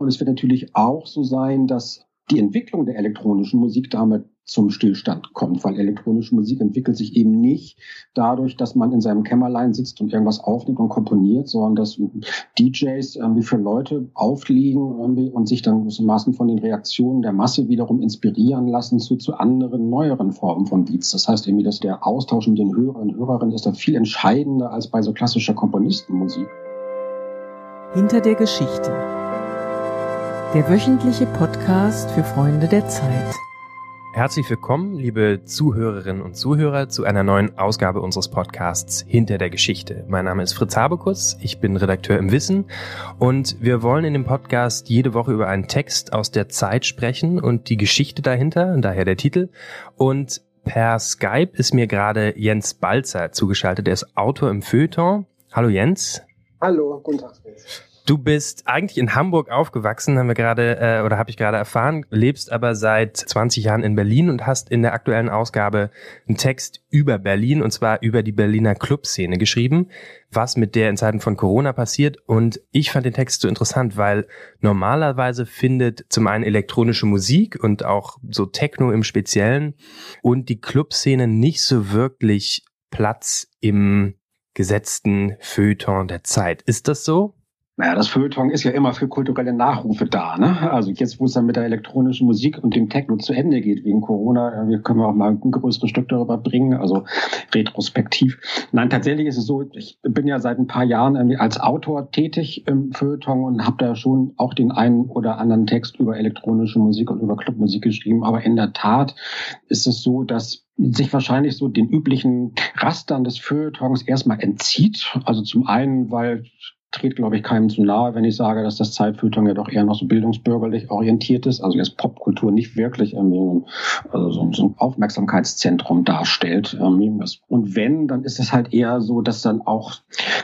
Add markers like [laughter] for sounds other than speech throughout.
Und es wird natürlich auch so sein, dass die Entwicklung der elektronischen Musik damit zum Stillstand kommt, weil elektronische Musik entwickelt sich eben nicht dadurch, dass man in seinem Kämmerlein sitzt und irgendwas aufnimmt und komponiert, sondern dass DJs irgendwie für Leute auflegen irgendwie und sich dann gewissermaßen von den Reaktionen der Masse wiederum inspirieren lassen zu, zu anderen, neueren Formen von Beats. Das heißt irgendwie, dass der Austausch mit den Hörern und Hörerinnen ist da viel entscheidender als bei so klassischer Komponistenmusik. Hinter der Geschichte. Der wöchentliche Podcast für Freunde der Zeit. Herzlich willkommen, liebe Zuhörerinnen und Zuhörer, zu einer neuen Ausgabe unseres Podcasts Hinter der Geschichte. Mein Name ist Fritz Habekus, ich bin Redakteur im Wissen und wir wollen in dem Podcast jede Woche über einen Text aus der Zeit sprechen und die Geschichte dahinter, daher der Titel. Und per Skype ist mir gerade Jens Balzer zugeschaltet, der ist Autor im Feuilleton. Hallo Jens. Hallo, guten Tag. Fritz. Du bist eigentlich in Hamburg aufgewachsen, haben wir gerade äh, oder habe ich gerade erfahren, lebst aber seit 20 Jahren in Berlin und hast in der aktuellen Ausgabe einen Text über Berlin und zwar über die Berliner Clubszene geschrieben, was mit der in Zeiten von Corona passiert und ich fand den Text so interessant, weil normalerweise findet zum einen elektronische Musik und auch so Techno im Speziellen und die Clubszene nicht so wirklich Platz im gesetzten Feuilleton der Zeit. Ist das so? Naja, das Feuilleton ist ja immer für kulturelle Nachrufe da. Ne? Also jetzt, wo es dann mit der elektronischen Musik und dem Techno zu Ende geht wegen Corona, wir können wir auch mal ein größeres Stück darüber bringen, also retrospektiv. Nein, tatsächlich ist es so, ich bin ja seit ein paar Jahren als Autor tätig im Feuilleton und habe da schon auch den einen oder anderen Text über elektronische Musik und über Clubmusik geschrieben. Aber in der Tat ist es so, dass sich wahrscheinlich so den üblichen Rastern des Feuilletons erstmal entzieht. Also zum einen, weil trete, glaube ich, keinem zu nahe, wenn ich sage, dass das Zeitfeuilleton ja doch eher noch so bildungsbürgerlich orientiert ist, also jetzt Popkultur nicht wirklich irgendwie also so, so ein Aufmerksamkeitszentrum darstellt. Und wenn, dann ist es halt eher so, dass dann auch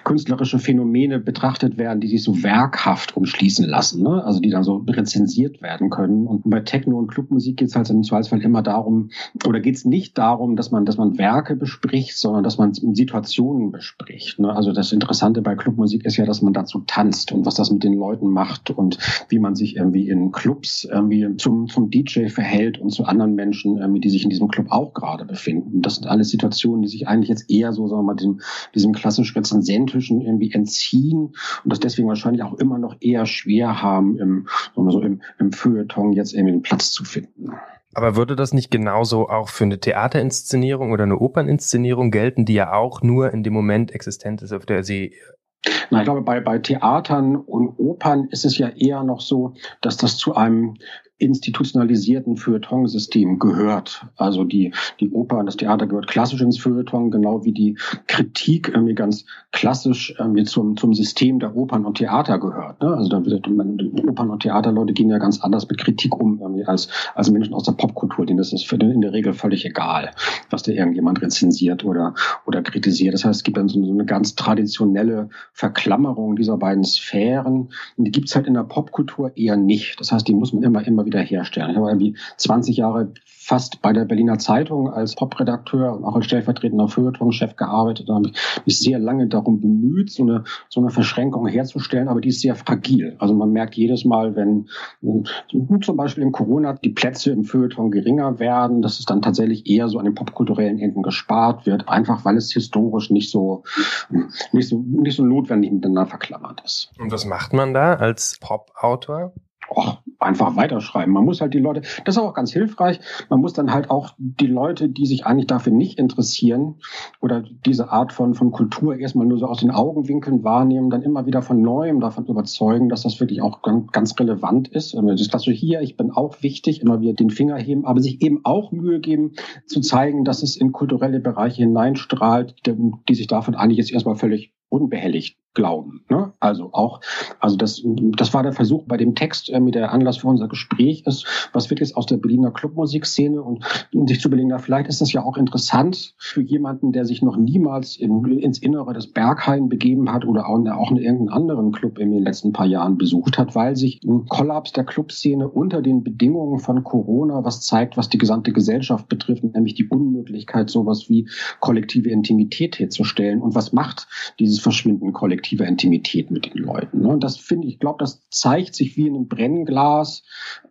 künstlerische Phänomene betrachtet werden, die sich so werkhaft umschließen lassen, ne? also die dann so rezensiert werden können. Und bei Techno und Clubmusik geht es halt im Zweifelsfall immer darum, oder geht es nicht darum, dass man, dass man Werke bespricht, sondern dass man Situationen bespricht. Ne? Also das Interessante bei Clubmusik ist ja, dass dass man dazu tanzt und was das mit den Leuten macht und wie man sich irgendwie in Clubs irgendwie zum, zum DJ verhält und zu anderen Menschen, die sich in diesem Club auch gerade befinden. Das sind alles Situationen, die sich eigentlich jetzt eher so, sagen wir mal, diesem, diesem klassisch rezensentischen irgendwie entziehen und das deswegen wahrscheinlich auch immer noch eher schwer haben, im, sagen so, im, im Feuilleton jetzt irgendwie einen Platz zu finden. Aber würde das nicht genauso auch für eine Theaterinszenierung oder eine Operninszenierung gelten, die ja auch nur in dem Moment existent ist, auf der sie na, ich glaube, bei, bei Theatern und Opern ist es ja eher noch so, dass das zu einem institutionalisierten Feuilleton-System gehört. Also die, die Oper und das Theater gehört klassisch ins Feuilleton, genau wie die Kritik irgendwie ganz klassisch irgendwie zum, zum System der Opern und Theater gehört. Ne? Also da wird, Opern und Theaterleute gehen ja ganz anders mit Kritik um irgendwie als, als Menschen aus der Popkultur. Denen ist es in der Regel völlig egal, was da irgendjemand rezensiert oder, oder kritisiert. Das heißt, es gibt dann so, eine ganz traditionelle Verklammerung dieser beiden Sphären. Und die gibt's halt in der Popkultur eher nicht. Das heißt, die muss man immer, immer wieder herstellen. Ich habe irgendwie 20 Jahre fast bei der Berliner Zeitung als Popredakteur und auch als stellvertretender Feuilleton-Chef gearbeitet. Da habe ich mich sehr lange darum bemüht, so eine, so eine Verschränkung herzustellen, aber die ist sehr fragil. Also man merkt jedes Mal, wenn zum Beispiel in Corona die Plätze im Feuilleton geringer werden, dass es dann tatsächlich eher so an den popkulturellen Enden gespart wird, einfach weil es historisch nicht so, nicht so, nicht so notwendig miteinander verklammert ist. Und was macht man da als Pop-Autor? Och, einfach weiterschreiben. Man muss halt die Leute, das ist auch ganz hilfreich, man muss dann halt auch die Leute, die sich eigentlich dafür nicht interessieren oder diese Art von, von Kultur erstmal nur so aus den Augenwinkeln wahrnehmen, dann immer wieder von Neuem davon überzeugen, dass das wirklich auch ganz, ganz relevant ist. Das ist klasse hier, ich bin auch wichtig, immer wieder den Finger heben, aber sich eben auch Mühe geben, zu zeigen, dass es in kulturelle Bereiche hineinstrahlt, die, die sich davon eigentlich jetzt erstmal völlig unbehelligt glauben. Ne? Also auch, also das, das war der Versuch bei dem Text, äh, mit der Anlass für unser Gespräch ist, was wird jetzt aus der Berliner Clubmusikszene und sich zu überlegen, vielleicht ist das ja auch interessant für jemanden, der sich noch niemals in, ins Innere des Berghain begeben hat oder auch, auch in irgendeinen anderen Club in den letzten paar Jahren besucht hat, weil sich ein Kollaps der Clubszene unter den Bedingungen von Corona was zeigt, was die gesamte Gesellschaft betrifft, nämlich die Unmöglichkeit, sowas wie kollektive Intimität herzustellen. Und was macht dieses Verschwinden kollektiv? kollektiver Intimität mit den Leuten. Ne? Und das finde ich, glaube, das zeigt sich wie in einem Brennglas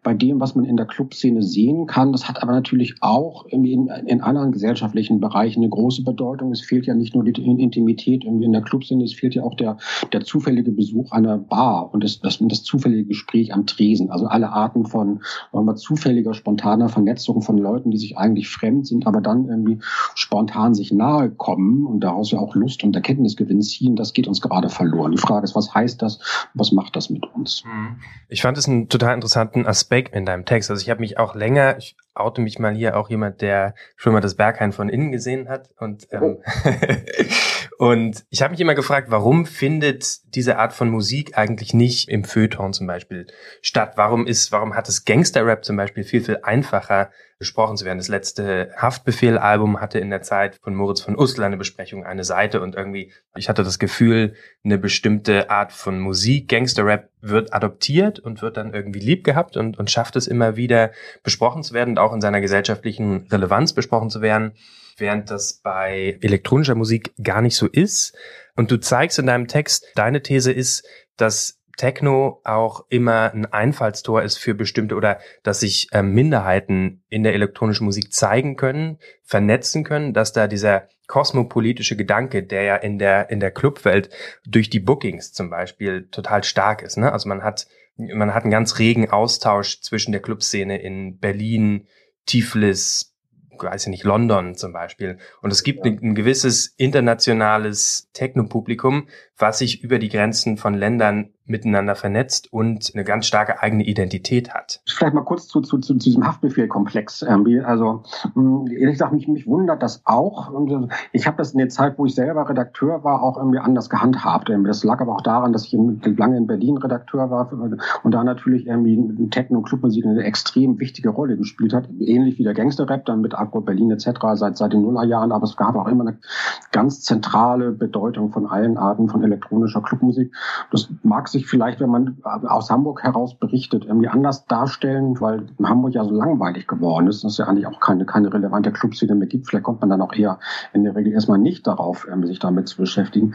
bei dem, was man in der Clubszene sehen kann. Das hat aber natürlich auch in, in anderen gesellschaftlichen Bereichen eine große Bedeutung. Es fehlt ja nicht nur die Intimität irgendwie in der Clubszene, es fehlt ja auch der, der zufällige Besuch einer Bar und das, das, das zufällige Gespräch am Tresen. Also alle Arten von sagen zufälliger, spontaner Vernetzung von Leuten, die sich eigentlich fremd sind, aber dann irgendwie spontan sich nahe kommen und daraus ja auch Lust und Erkenntnisgewinn ziehen, das geht uns gerade verloren. Die Frage ist, was heißt das? Was macht das mit uns? Mhm. Ich fand es einen total interessanten Aspekt in deinem Text. Also ich habe mich auch länger, ich oute mich mal hier auch jemand, der schon mal das Berghain von innen gesehen hat und ähm, oh. [laughs] Und ich habe mich immer gefragt, warum findet diese Art von Musik eigentlich nicht im Feuilleton zum Beispiel statt? Warum ist, warum hat das Gangster-Rap zum Beispiel viel, viel einfacher besprochen zu werden? Das letzte Haftbefehl-Album hatte in der Zeit von Moritz von Uslar eine Besprechung, eine Seite und irgendwie, ich hatte das Gefühl, eine bestimmte Art von Musik, Gangster-Rap wird adoptiert und wird dann irgendwie lieb gehabt und, und schafft es immer wieder besprochen zu werden und auch in seiner gesellschaftlichen Relevanz besprochen zu werden während das bei elektronischer Musik gar nicht so ist. Und du zeigst in deinem Text, deine These ist, dass Techno auch immer ein Einfallstor ist für bestimmte oder dass sich äh, Minderheiten in der elektronischen Musik zeigen können, vernetzen können, dass da dieser kosmopolitische Gedanke, der ja in der in der Clubwelt durch die Bookings zum Beispiel total stark ist. Ne? Also man hat man hat einen ganz regen Austausch zwischen der Clubszene in Berlin, Tiflis, weiß ich nicht, London zum Beispiel. Und es gibt ein, ein, gewisses internationales Technopublikum, was sich über die Grenzen von Ländern miteinander vernetzt und eine ganz starke eigene Identität hat. Vielleicht mal kurz zu, zu, zu diesem Haftbefehlkomplex. Also hm, ehrlich gesagt, mich, mich wundert das auch. Ich habe das in der Zeit, wo ich selber Redakteur war, auch irgendwie anders gehandhabt. Das lag aber auch daran, dass ich lange in Berlin Redakteur war und da natürlich irgendwie Techno- und Clubmusik eine extrem wichtige Rolle gespielt hat. Ähnlich wie der Gangster-Rap, dann mit Agro Berlin etc. seit, seit den Nullerjahren. Aber es gab auch immer eine ganz zentrale Bedeutung von allen Arten von elektronischer Clubmusik. Das mag sich vielleicht, wenn man aus Hamburg heraus berichtet, irgendwie anders darstellen, weil Hamburg ja so langweilig geworden ist, dass es ja eigentlich auch keine, keine relevante Clubszene mehr gibt. Vielleicht kommt man dann auch eher in der Regel erstmal nicht darauf, sich damit zu beschäftigen.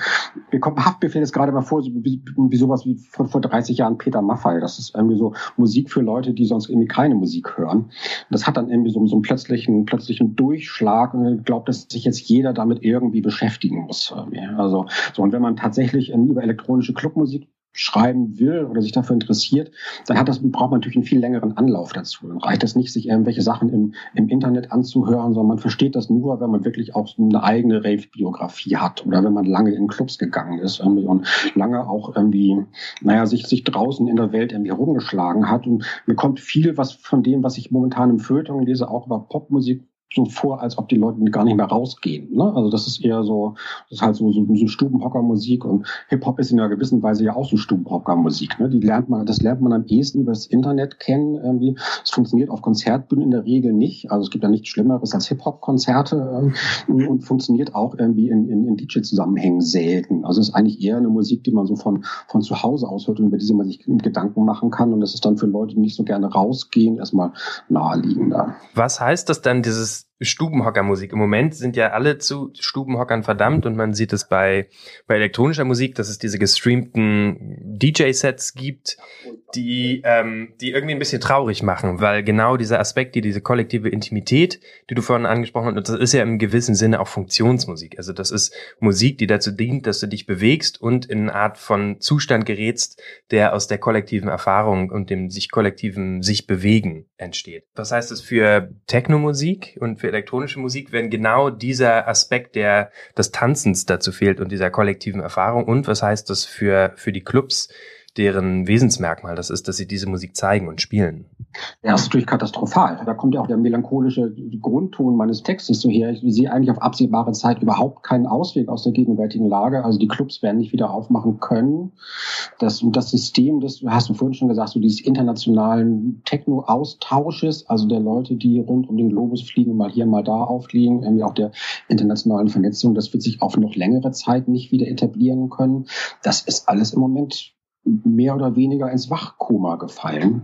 Mir kommt Haftbefehl jetzt gerade mal vor, wie, wie sowas wie vor, vor 30 Jahren Peter Maffay. Das ist irgendwie so Musik für Leute, die sonst irgendwie keine Musik hören. Das hat dann irgendwie so, so einen plötzlichen, plötzlichen Durchschlag und glaubt, dass sich jetzt jeder damit irgendwie beschäftigen muss. Also, so, und wenn man tatsächlich über elektronische Clubmusik schreiben will oder sich dafür interessiert, dann hat das, braucht man natürlich einen viel längeren Anlauf dazu. Dann reicht es nicht, sich irgendwelche Sachen im, im Internet anzuhören, sondern man versteht das nur, wenn man wirklich auch eine eigene Rave-Biografie hat oder wenn man lange in Clubs gegangen ist irgendwie und lange auch irgendwie, naja, sich, sich draußen in der Welt irgendwie herumgeschlagen hat. Und mir kommt viel was von dem, was ich momentan im Feuilleton lese, auch über Popmusik so vor, als ob die Leute gar nicht mehr rausgehen. Ne? Also das ist eher so, das ist halt so, so, so Stubenhockermusik und Hip-Hop ist in einer gewissen Weise ja auch so Stubenhockermusik. Ne? Die lernt man, das lernt man am ehesten über das Internet kennen. Irgendwie. Es funktioniert auf Konzertbühnen in der Regel nicht. Also es gibt ja nichts Schlimmeres als Hip-Hop-Konzerte ähm, und funktioniert auch irgendwie in, in, in DJ-Zusammenhängen selten. Also es ist eigentlich eher eine Musik, die man so von, von zu Hause aus hört und über die man sich Gedanken machen kann. Und das ist dann für Leute, die nicht so gerne rausgehen, erstmal naheliegender. Was heißt das dann, dieses Stubenhockermusik. Im Moment sind ja alle zu Stubenhockern verdammt und man sieht es bei, bei elektronischer Musik, dass es diese gestreamten DJ-Sets gibt, die, ähm, die irgendwie ein bisschen traurig machen, weil genau dieser Aspekt, die diese kollektive Intimität, die du vorhin angesprochen hast, das ist ja im gewissen Sinne auch Funktionsmusik. Also das ist Musik, die dazu dient, dass du dich bewegst und in eine Art von Zustand gerätst, der aus der kollektiven Erfahrung und dem sich kollektiven sich bewegen entsteht. Was heißt das für Technomusik und für elektronische Musik, wenn genau dieser Aspekt der, des Tanzens dazu fehlt und dieser kollektiven Erfahrung? Und was heißt das für, für die Clubs, deren Wesensmerkmal das ist, dass sie diese Musik zeigen und spielen. Ja, das ist natürlich katastrophal. Da kommt ja auch der melancholische Grundton meines Textes so her. Ich sehe eigentlich auf absehbare Zeit überhaupt keinen Ausweg aus der gegenwärtigen Lage. Also die Clubs werden nicht wieder aufmachen können. Das, das System, das hast du vorhin schon gesagt, so dieses internationalen Techno-Austausches, also der Leute, die rund um den Globus fliegen, mal hier, mal da aufliegen, irgendwie auch der internationalen Vernetzung, das wird sich auf noch längere Zeit nicht wieder etablieren können. Das ist alles im Moment mehr oder weniger ins Wachkoma gefallen.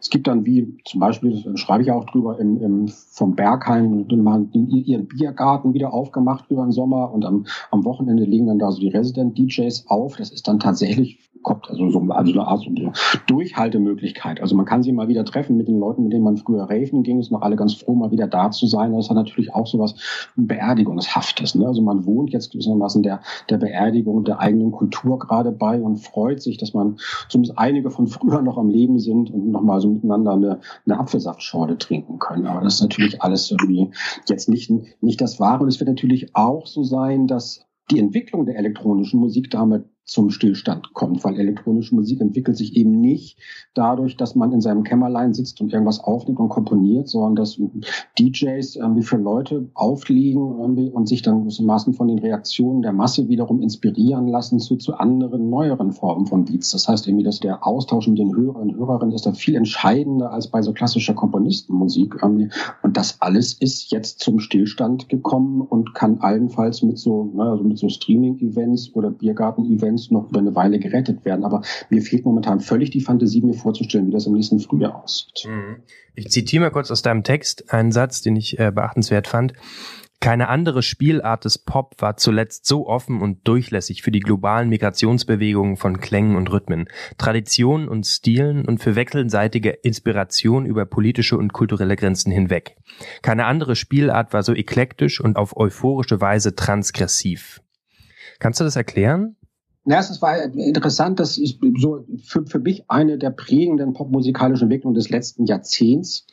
Es gibt dann wie zum Beispiel, schreibe ich auch drüber, im, im, vom Bergheim ihren Biergarten wieder aufgemacht über den Sommer und am, am Wochenende legen dann da so die Resident DJs auf. Das ist dann tatsächlich kommt also so also eine Art so eine Durchhaltemöglichkeit. Also man kann sie mal wieder treffen mit den Leuten, mit denen man früher raven ging, ist noch alle ganz froh, mal wieder da zu sein. Das hat natürlich auch so was Beerdigungshaftes. Ne? Also man wohnt jetzt gewissermaßen der, der Beerdigung der eigenen Kultur gerade bei und freut sich, dass man zumindest einige von früher noch am Leben sind und nochmal so miteinander eine, eine Apfelsaftschorle trinken können. Aber das ist natürlich alles irgendwie jetzt nicht, nicht das Wahre. Und es wird natürlich auch so sein, dass die Entwicklung der elektronischen Musik damit zum Stillstand kommt, weil elektronische Musik entwickelt sich eben nicht dadurch, dass man in seinem Kämmerlein sitzt und irgendwas aufnimmt und komponiert, sondern dass DJs irgendwie für Leute irgendwie und sich dann gewissermaßen von den Reaktionen der Masse wiederum inspirieren lassen zu, zu anderen, neueren Formen von Beats. Das heißt irgendwie, dass der Austausch mit den Hörern und Hörerinnen ist da viel entscheidender als bei so klassischer Komponistenmusik irgendwie. Und das alles ist jetzt zum Stillstand gekommen und kann allenfalls mit so, ne, also mit so Streaming-Events oder Biergarten-Events Events noch über eine Weile gerettet werden. Aber mir fehlt momentan völlig die Fantasie, mir vorzustellen, wie das im nächsten Frühjahr aussieht. Mhm. Ich zitiere mal kurz aus deinem Text einen Satz, den ich äh, beachtenswert fand. Keine andere Spielart des Pop war zuletzt so offen und durchlässig für die globalen Migrationsbewegungen von Klängen und Rhythmen, Traditionen und Stilen und für wechselseitige Inspiration über politische und kulturelle Grenzen hinweg. Keine andere Spielart war so eklektisch und auf euphorische Weise transgressiv. Kannst du das erklären? Ja, es war interessant, das ist so für, für mich eine der prägenden popmusikalischen Entwicklungen des letzten Jahrzehnts,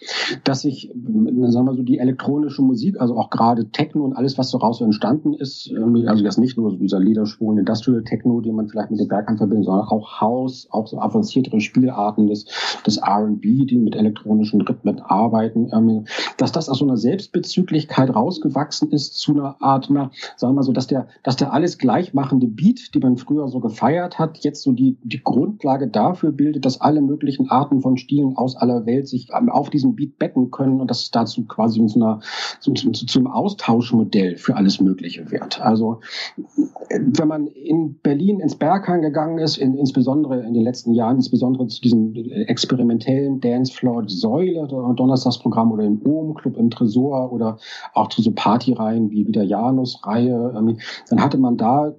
dass sich, sagen wir so, die elektronische Musik, also auch gerade Techno und alles, was so raus entstanden ist, also das nicht nur so dieser Liederschwung, Industrial Techno, den man vielleicht mit den Bergern verbindet, sondern auch House, auch so avanciertere Spielarten des, des R&B, die mit elektronischen Rhythmen arbeiten, dass das aus so einer Selbstbezüglichkeit rausgewachsen ist zu einer Art, na, sagen wir mal so, dass der, dass der alles gleichmachende Beat, die man früher früher so gefeiert hat, jetzt so die, die Grundlage dafür bildet, dass alle möglichen Arten von Stilen aus aller Welt sich auf diesem Beat betten können und dass es dazu quasi zu einer, zu, zu, zu einem Austauschmodell für alles Mögliche wird. Also wenn man in Berlin ins Berghain gegangen ist, in, insbesondere in den letzten Jahren, insbesondere zu diesem experimentellen Dancefloor Säule, Donnerstagsprogramm oder im Ohm Club im Tresor oder auch zu so Partyreihen wie, der Janus-Reihe, dann hatte man da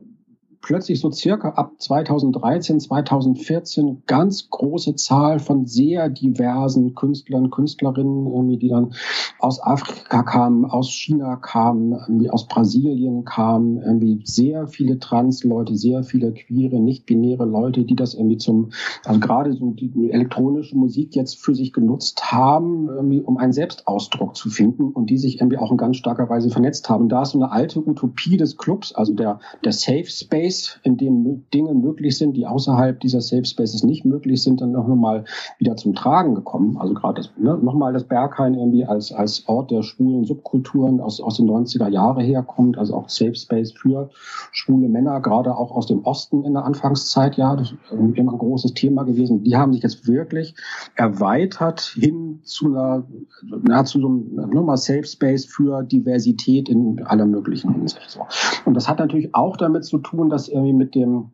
plötzlich so circa ab 2013, 2014 ganz große Zahl von sehr diversen Künstlern, Künstlerinnen, irgendwie, die dann aus Afrika kamen, aus China kamen, irgendwie aus Brasilien kamen, irgendwie sehr viele Trans-Leute, sehr viele queere, nicht-binäre Leute, die das irgendwie zum, also gerade so die elektronische Musik jetzt für sich genutzt haben, irgendwie, um einen Selbstausdruck zu finden und die sich irgendwie auch in ganz starker Weise vernetzt haben. Da ist so eine alte Utopie des Clubs, also der, der Safe Space, Space, in dem Dinge möglich sind, die außerhalb dieser Safe Spaces nicht möglich sind, dann auch nochmal wieder zum Tragen gekommen. Also gerade ne, nochmal das Berghain irgendwie als, als Ort der schwulen Subkulturen aus, aus den 90er Jahre herkommt, also auch Safe Space für schwule Männer, gerade auch aus dem Osten in der Anfangszeit, ja, das ist immer ein großes Thema gewesen. Die haben sich jetzt wirklich erweitert hin zu einer, na, zu so einem nochmal Safe Space für Diversität in aller möglichen Hinsicht. So. Und das hat natürlich auch damit zu tun, dass irgendwie mit dem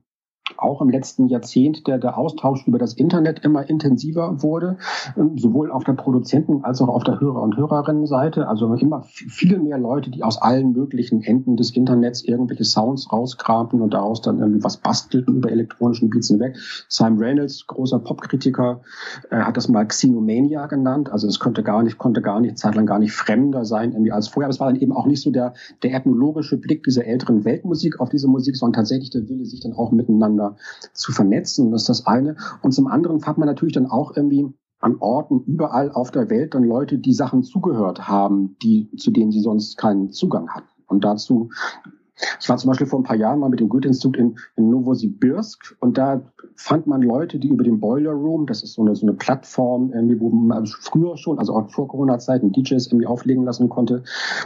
auch im letzten Jahrzehnt der, der Austausch über das Internet immer intensiver wurde, ähm, sowohl auf der Produzenten- als auch auf der Hörer- und Hörerinnenseite. Also immer viel mehr Leute, die aus allen möglichen Enden des Internets irgendwelche Sounds rauskramen und daraus dann irgendwie was bastelten über elektronischen Beats hinweg. Simon Reynolds, großer Popkritiker, äh, hat das mal Xenomania genannt. Also es konnte gar nicht, konnte gar nicht, zeitlang gar nicht fremder sein irgendwie als vorher. Aber es war dann eben auch nicht so der, der ethnologische Blick dieser älteren Weltmusik auf diese Musik, sondern tatsächlich der Wille, sich dann auch miteinander miteinander zu vernetzen. Das ist das eine. Und zum anderen hat man natürlich dann auch irgendwie an Orten überall auf der Welt dann Leute, die Sachen zugehört haben, die, zu denen sie sonst keinen Zugang hatten. Und dazu ich war zum Beispiel vor ein paar Jahren mal mit dem Goethe-Institut in, in Novosibirsk und da fand man Leute, die über den Boiler Room, das ist so eine, so eine Plattform, irgendwie, wo man also früher schon, also auch vor Corona-Zeiten, DJs irgendwie auflegen lassen konnte,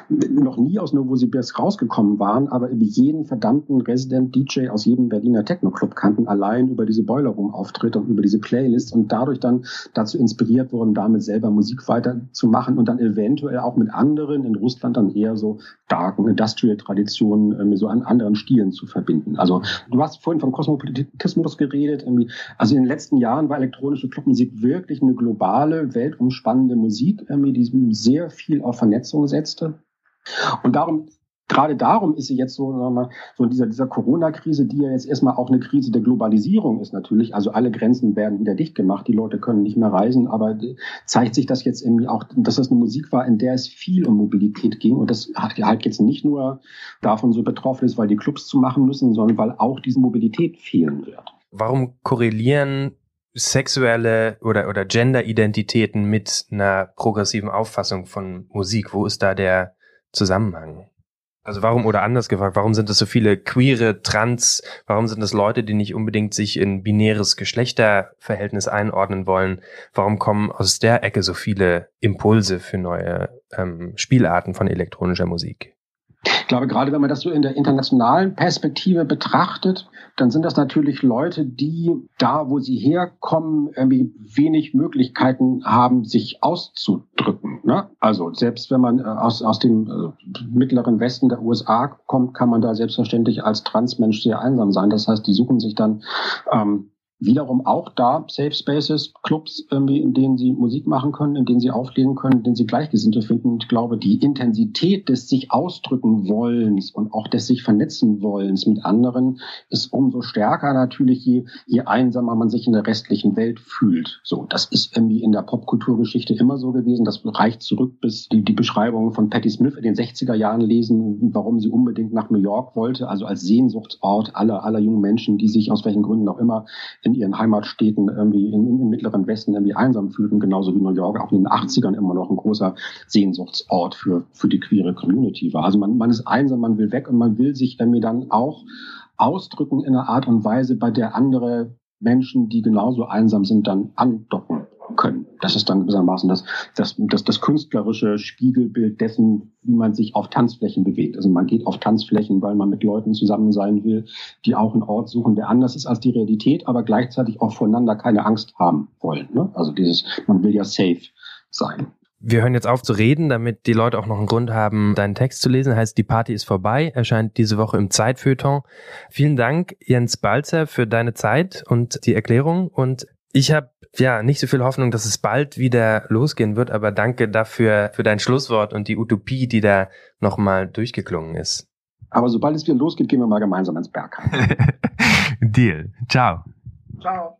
noch nie aus Novosibirsk rausgekommen waren, aber über jeden verdammten Resident DJ aus jedem Berliner Techno-Club kannten, allein über diese Boiler Room-Auftritte und über diese Playlist und dadurch dann dazu inspiriert wurden, damit selber Musik weiterzumachen und dann eventuell auch mit anderen in Russland dann eher so darken Industrial-Traditionen irgendwie so an anderen Stilen zu verbinden. Also du hast vorhin von Kosmopolitismus geredet. Irgendwie. Also in den letzten Jahren war elektronische Clubmusik wirklich eine globale, weltumspannende Musik, irgendwie, die sehr viel auf Vernetzung setzte. Und darum gerade darum ist sie jetzt so, sagen wir mal, so in dieser, dieser Corona-Krise, die ja jetzt erstmal auch eine Krise der Globalisierung ist natürlich. Also alle Grenzen werden wieder dicht gemacht, die Leute können nicht mehr reisen, aber zeigt sich das jetzt irgendwie auch, dass das eine Musik war, in der es viel um Mobilität ging. Und das hat halt jetzt nicht nur davon so betroffen ist, weil die Clubs zu machen müssen, sondern weil auch diese Mobilität fehlen wird. Warum korrelieren sexuelle oder, oder Gender-Identitäten mit einer progressiven Auffassung von Musik? Wo ist da der Zusammenhang? Also warum oder anders gefragt, warum sind es so viele queere, trans, warum sind es Leute, die nicht unbedingt sich in binäres Geschlechterverhältnis einordnen wollen? Warum kommen aus der Ecke so viele Impulse für neue ähm, Spielarten von elektronischer Musik? Ich glaube, gerade wenn man das so in der internationalen Perspektive betrachtet, dann sind das natürlich Leute, die da, wo sie herkommen, irgendwie wenig Möglichkeiten haben, sich auszudrücken. Ne? Also selbst wenn man äh, aus, aus dem äh, mittleren Westen der USA kommt, kann man da selbstverständlich als Transmensch sehr einsam sein. Das heißt, die suchen sich dann ähm, wiederum auch da Safe Spaces, Clubs, in denen sie Musik machen können, in denen sie auflegen können, in denen sie Gleichgesinnte finden. Ich glaube, die Intensität des sich ausdrücken Wollens und auch des sich vernetzen Wollens mit anderen ist umso stärker natürlich, je, je einsamer man sich in der restlichen Welt fühlt. So, das ist irgendwie in der Popkulturgeschichte immer so gewesen. Das reicht zurück bis die, die Beschreibungen von Patti Smith in den 60er Jahren lesen, warum sie unbedingt nach New York wollte, also als Sehnsuchtsort aller, aller jungen Menschen, die sich aus welchen Gründen auch immer in ihren Heimatstädten irgendwie im, im, mittleren Westen irgendwie einsam fühlten, genauso wie New York auch in den 80ern immer noch ein großer Sehnsuchtsort für, für die queere Community war. Also man, man ist einsam, man will weg und man will sich irgendwie dann auch ausdrücken in einer Art und Weise, bei der andere Menschen, die genauso einsam sind, dann andocken können. Das ist dann gewissermaßen das, das, das, das künstlerische Spiegelbild dessen, wie man sich auf Tanzflächen bewegt. Also man geht auf Tanzflächen, weil man mit Leuten zusammen sein will, die auch einen Ort suchen, der anders ist als die Realität, aber gleichzeitig auch voneinander keine Angst haben wollen. Ne? Also dieses, man will ja safe sein. Wir hören jetzt auf zu reden, damit die Leute auch noch einen Grund haben, deinen Text zu lesen. Heißt, die Party ist vorbei, erscheint diese Woche im Zeitfeuilleton. Vielen Dank, Jens Balzer, für deine Zeit und die Erklärung. Und ich habe ja nicht so viel Hoffnung, dass es bald wieder losgehen wird, aber danke dafür für dein Schlusswort und die Utopie, die da nochmal durchgeklungen ist. Aber sobald es wieder losgeht, gehen wir mal gemeinsam ins Berg. [laughs] Deal. Ciao. Ciao.